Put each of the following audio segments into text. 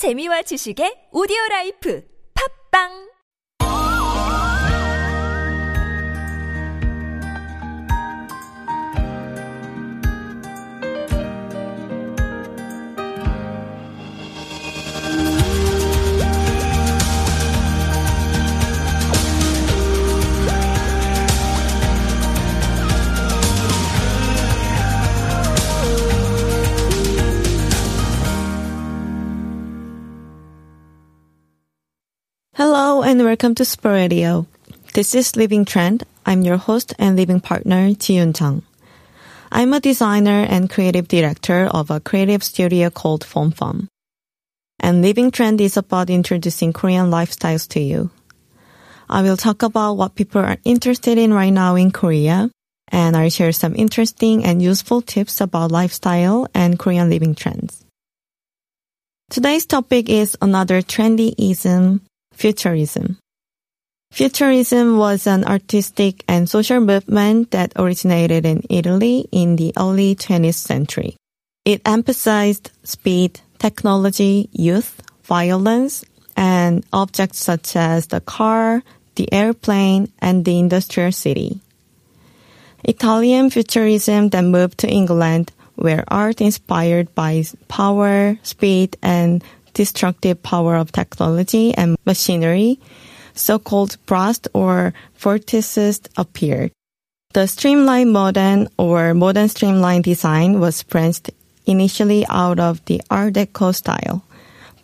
재미와 지식의 오디오 라이프. 팝빵 and welcome to Super Radio. This is Living Trend. I'm your host and living partner, Ji-Yun Chang. I'm a designer and creative director of a creative studio called Fom. And Living Trend is about introducing Korean lifestyles to you. I will talk about what people are interested in right now in Korea, and I'll share some interesting and useful tips about lifestyle and Korean living trends. Today's topic is another trendyism, futurism. Futurism was an artistic and social movement that originated in Italy in the early 20th century. It emphasized speed, technology, youth, violence, and objects such as the car, the airplane, and the industrial city. Italian futurism then moved to England, where art inspired by power, speed, and destructive power of technology and machinery, so-called Blast or vortices appeared. The streamlined modern or modern streamlined design was branched initially out of the Art Deco style,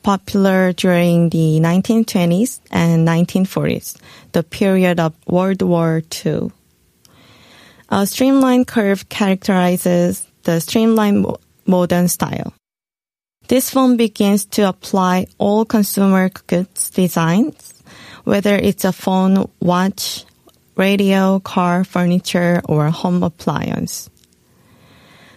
popular during the 1920s and 1940s, the period of World War II. A streamlined curve characterizes the streamlined modern style. This phone begins to apply all consumer goods designs, whether it's a phone, watch, radio, car, furniture, or home appliance.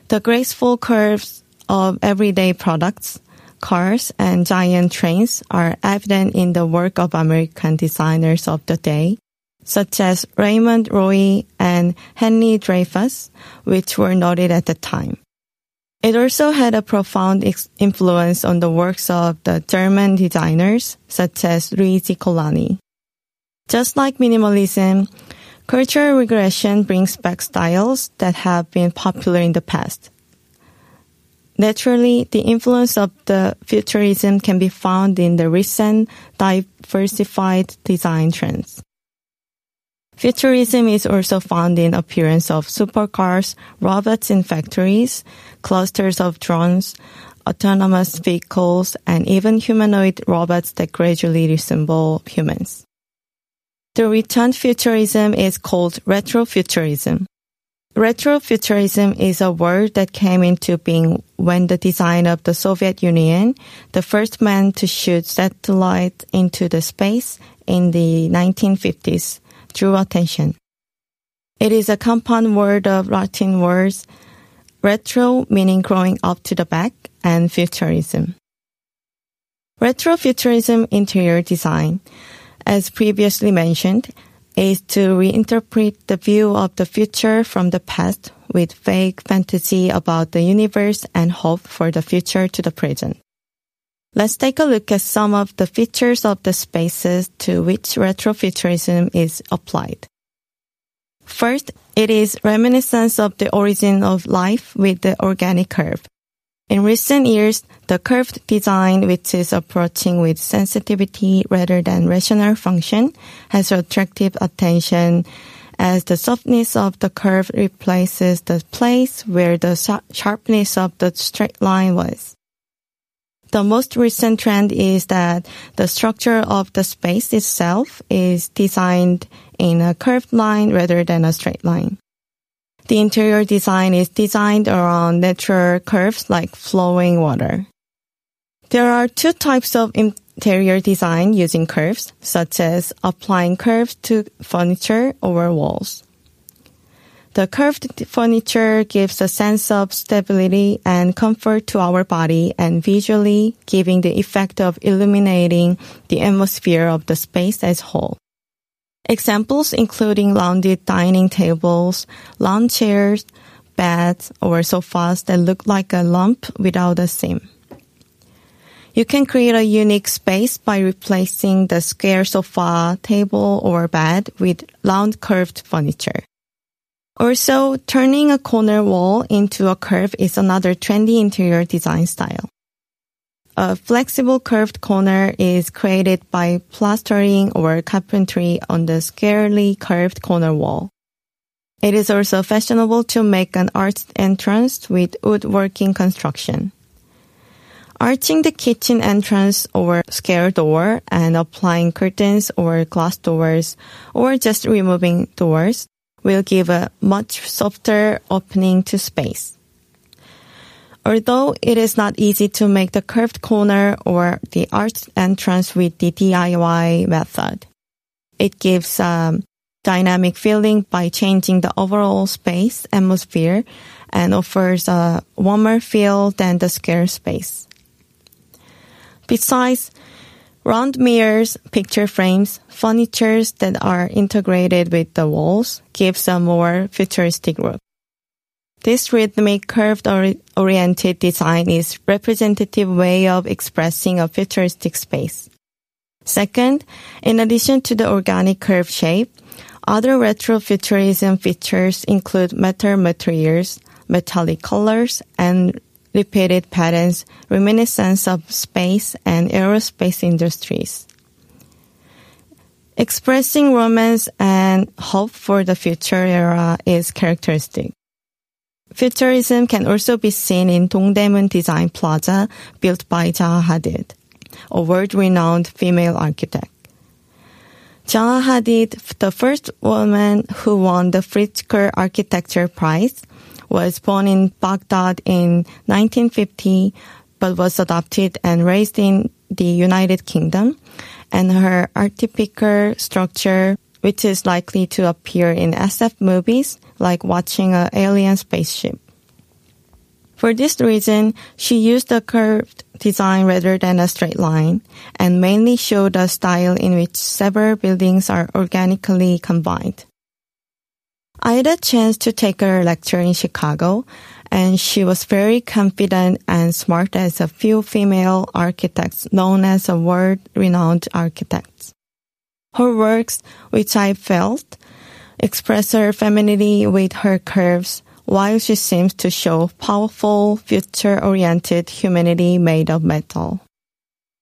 The graceful curves of everyday products, cars, and giant trains are evident in the work of American designers of the day, such as Raymond Loewy and Henry Dreyfuss, which were noted at the time. It also had a profound influence on the works of the German designers such as Luigi Colani. Just like minimalism, cultural regression brings back styles that have been popular in the past. Naturally, the influence of the futurism can be found in the recent diversified design trends. Futurism is also found in appearance of supercars, robots in factories, clusters of drones, autonomous vehicles, and even humanoid robots that gradually resemble humans. The returned futurism is called retrofuturism. Retrofuturism is a word that came into being when the design of the Soviet Union, the first man to shoot satellite into the space in the 1950s, drew attention. It is a compound word of Latin words retro meaning growing up to the back and futurism. Retrofuturism interior design, as previously mentioned, is to reinterpret the view of the future from the past with vague fantasy about the universe and hope for the future to the present. Let's take a look at some of the features of the spaces to which retrofuturism is applied. First, it is reminiscence of the origin of life with the organic curve. In recent years, the curved design, which is approaching with sensitivity rather than rational function, has attracted attention as the softness of the curve replaces the place where the sharpness of the straight line was. The most recent trend is that the structure of the space itself is designed in a curved line rather than a straight line. The interior design is designed around natural curves like flowing water. There are two types of interior design using curves, such as applying curves to furniture or walls. The curved furniture gives a sense of stability and comfort to our body and visually giving the effect of illuminating the atmosphere of the space as whole. Examples including rounded dining tables, lawn chairs, beds, or sofas that look like a lump without a seam. You can create a unique space by replacing the square sofa, table, or bed with round curved furniture. Also, turning a corner wall into a curve is another trendy interior design style. A flexible curved corner is created by plastering or carpentry on the squarely curved corner wall. It is also fashionable to make an arched entrance with woodworking construction. Arching the kitchen entrance or square door and applying curtains or glass doors or just removing doors will give a much softer opening to space. Although it is not easy to make the curved corner or the arched entrance with the DIY method, it gives a dynamic feeling by changing the overall space atmosphere and offers a warmer feel than the square space. Besides, Round mirrors, picture frames, furnitures that are integrated with the walls gives a more futuristic look. This rhythmic curved oriented design is representative way of expressing a futuristic space. Second, in addition to the organic curve shape, other retrofuturism features include metal materials, metallic colors, and repeated patterns reminiscent of space and aerospace industries. Expressing romance and hope for the future era is characteristic. Futurism can also be seen in Dongdaemun Design Plaza built by Zaha Hadid, a world-renowned female architect. Zaha Hadid, the first woman who won the Pritzker Architecture Prize, was born in Baghdad in 1950, but was adopted and raised in the United Kingdom. And her atypical structure, which is likely to appear in SF movies, like watching an alien spaceship. For this reason, she used a curved design rather than a straight line, and mainly showed a style in which several buildings are organically combined. I had a chance to take her lecture in Chicago, and she was very confident and smart as a few female architects known as a world-renowned architects. Her works, which I felt, express her femininity with her curves, while she seems to show powerful, future-oriented humanity made of metal.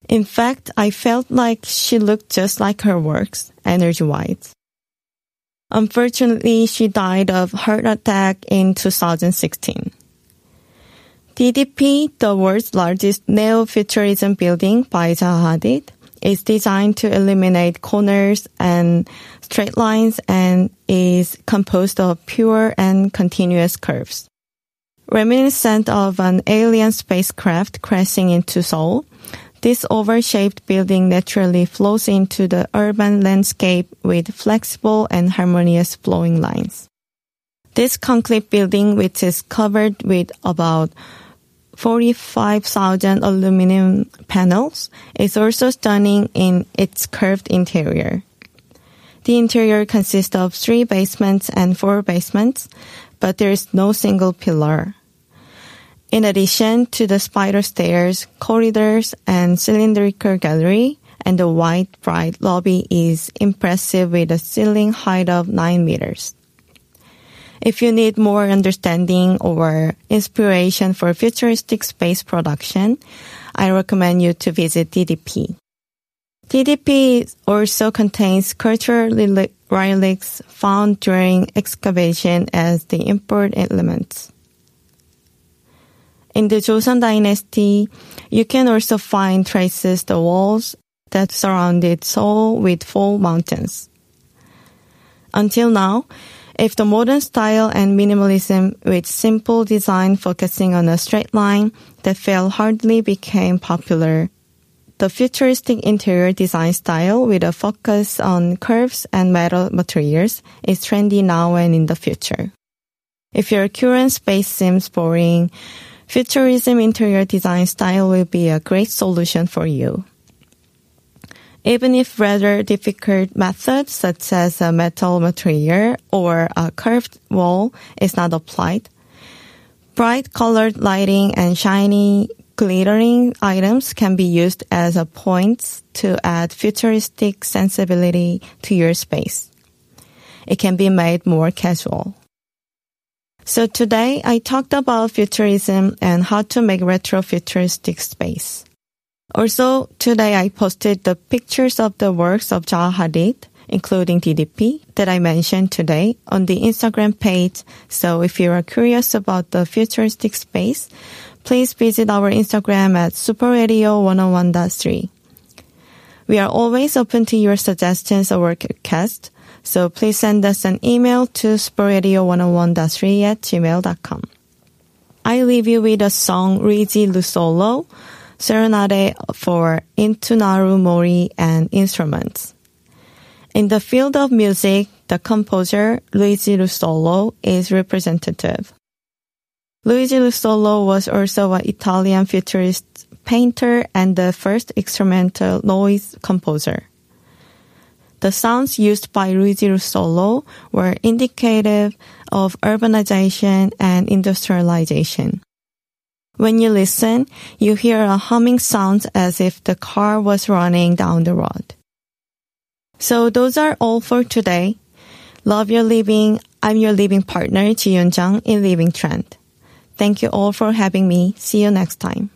In fact, I felt like she looked just like her works, energy-wise. Unfortunately, she died of heart attack in 2016. DDP, the world's largest neo-futurism building by Zaha Hadid, is designed to eliminate corners and straight lines and is composed of pure and continuous curves. Reminiscent of an alien spacecraft crashing into Seoul, this oval-shaped building naturally flows into the urban landscape with flexible and harmonious flowing lines. This concrete building, which is covered with about 45,000 aluminum panels, is also stunning in its curved interior. The interior consists of three basements and four basements, but there is no single pillar. In addition to the spider stairs, corridors, and cylindrical gallery, and the white bright lobby is impressive with a ceiling height of 9 meters. If you need more understanding or inspiration for futuristic space production, I recommend you to visit DDP. DDP also contains cultural relics found during excavation as the import elements. In the Joseon dynasty, you can also find traces the walls that surrounded Seoul with four mountains. Until now, if the modern style and minimalism with simple design focusing on a straight line that fell hardly became popular, the futuristic interior design style with a focus on curves and metal materials is trendy now and in the future. If your current space seems boring, Futurism interior design style will be a great solution for you. Even if rather difficult methods such as a metal material or a curved wall is not applied, bright colored lighting and shiny glittering items can be used as a points to add futuristic sensibility to your space. It can be made more casual. So today I talked about futurism and how to make retro futuristic space. Also, today I posted the pictures of the works of Zaha Hadid, including DDP, that I mentioned today on the Instagram page. So if you are curious about the futuristic space, please visit our Instagram at superradio101.3. We are always open to your suggestions or requests, so please send us an email to superradio101.3 at gmail.com. I leave you with a song Luigi Russolo, Serenade for Intonarumori and Instruments. In the field of music, the composer Luigi Russolo is representative. Luigi Russolo was also an Italian futurist painter and the first instrumental noise composer. The sounds used by Luigi Russolo were indicative of urbanization and industrialization. When you listen, you hear a humming sound as if the car was running down the road. So those are all for today. Love your living. I'm your living partner, Ji Yun Jung in Living Trend. Thank you all for having me. See you next time.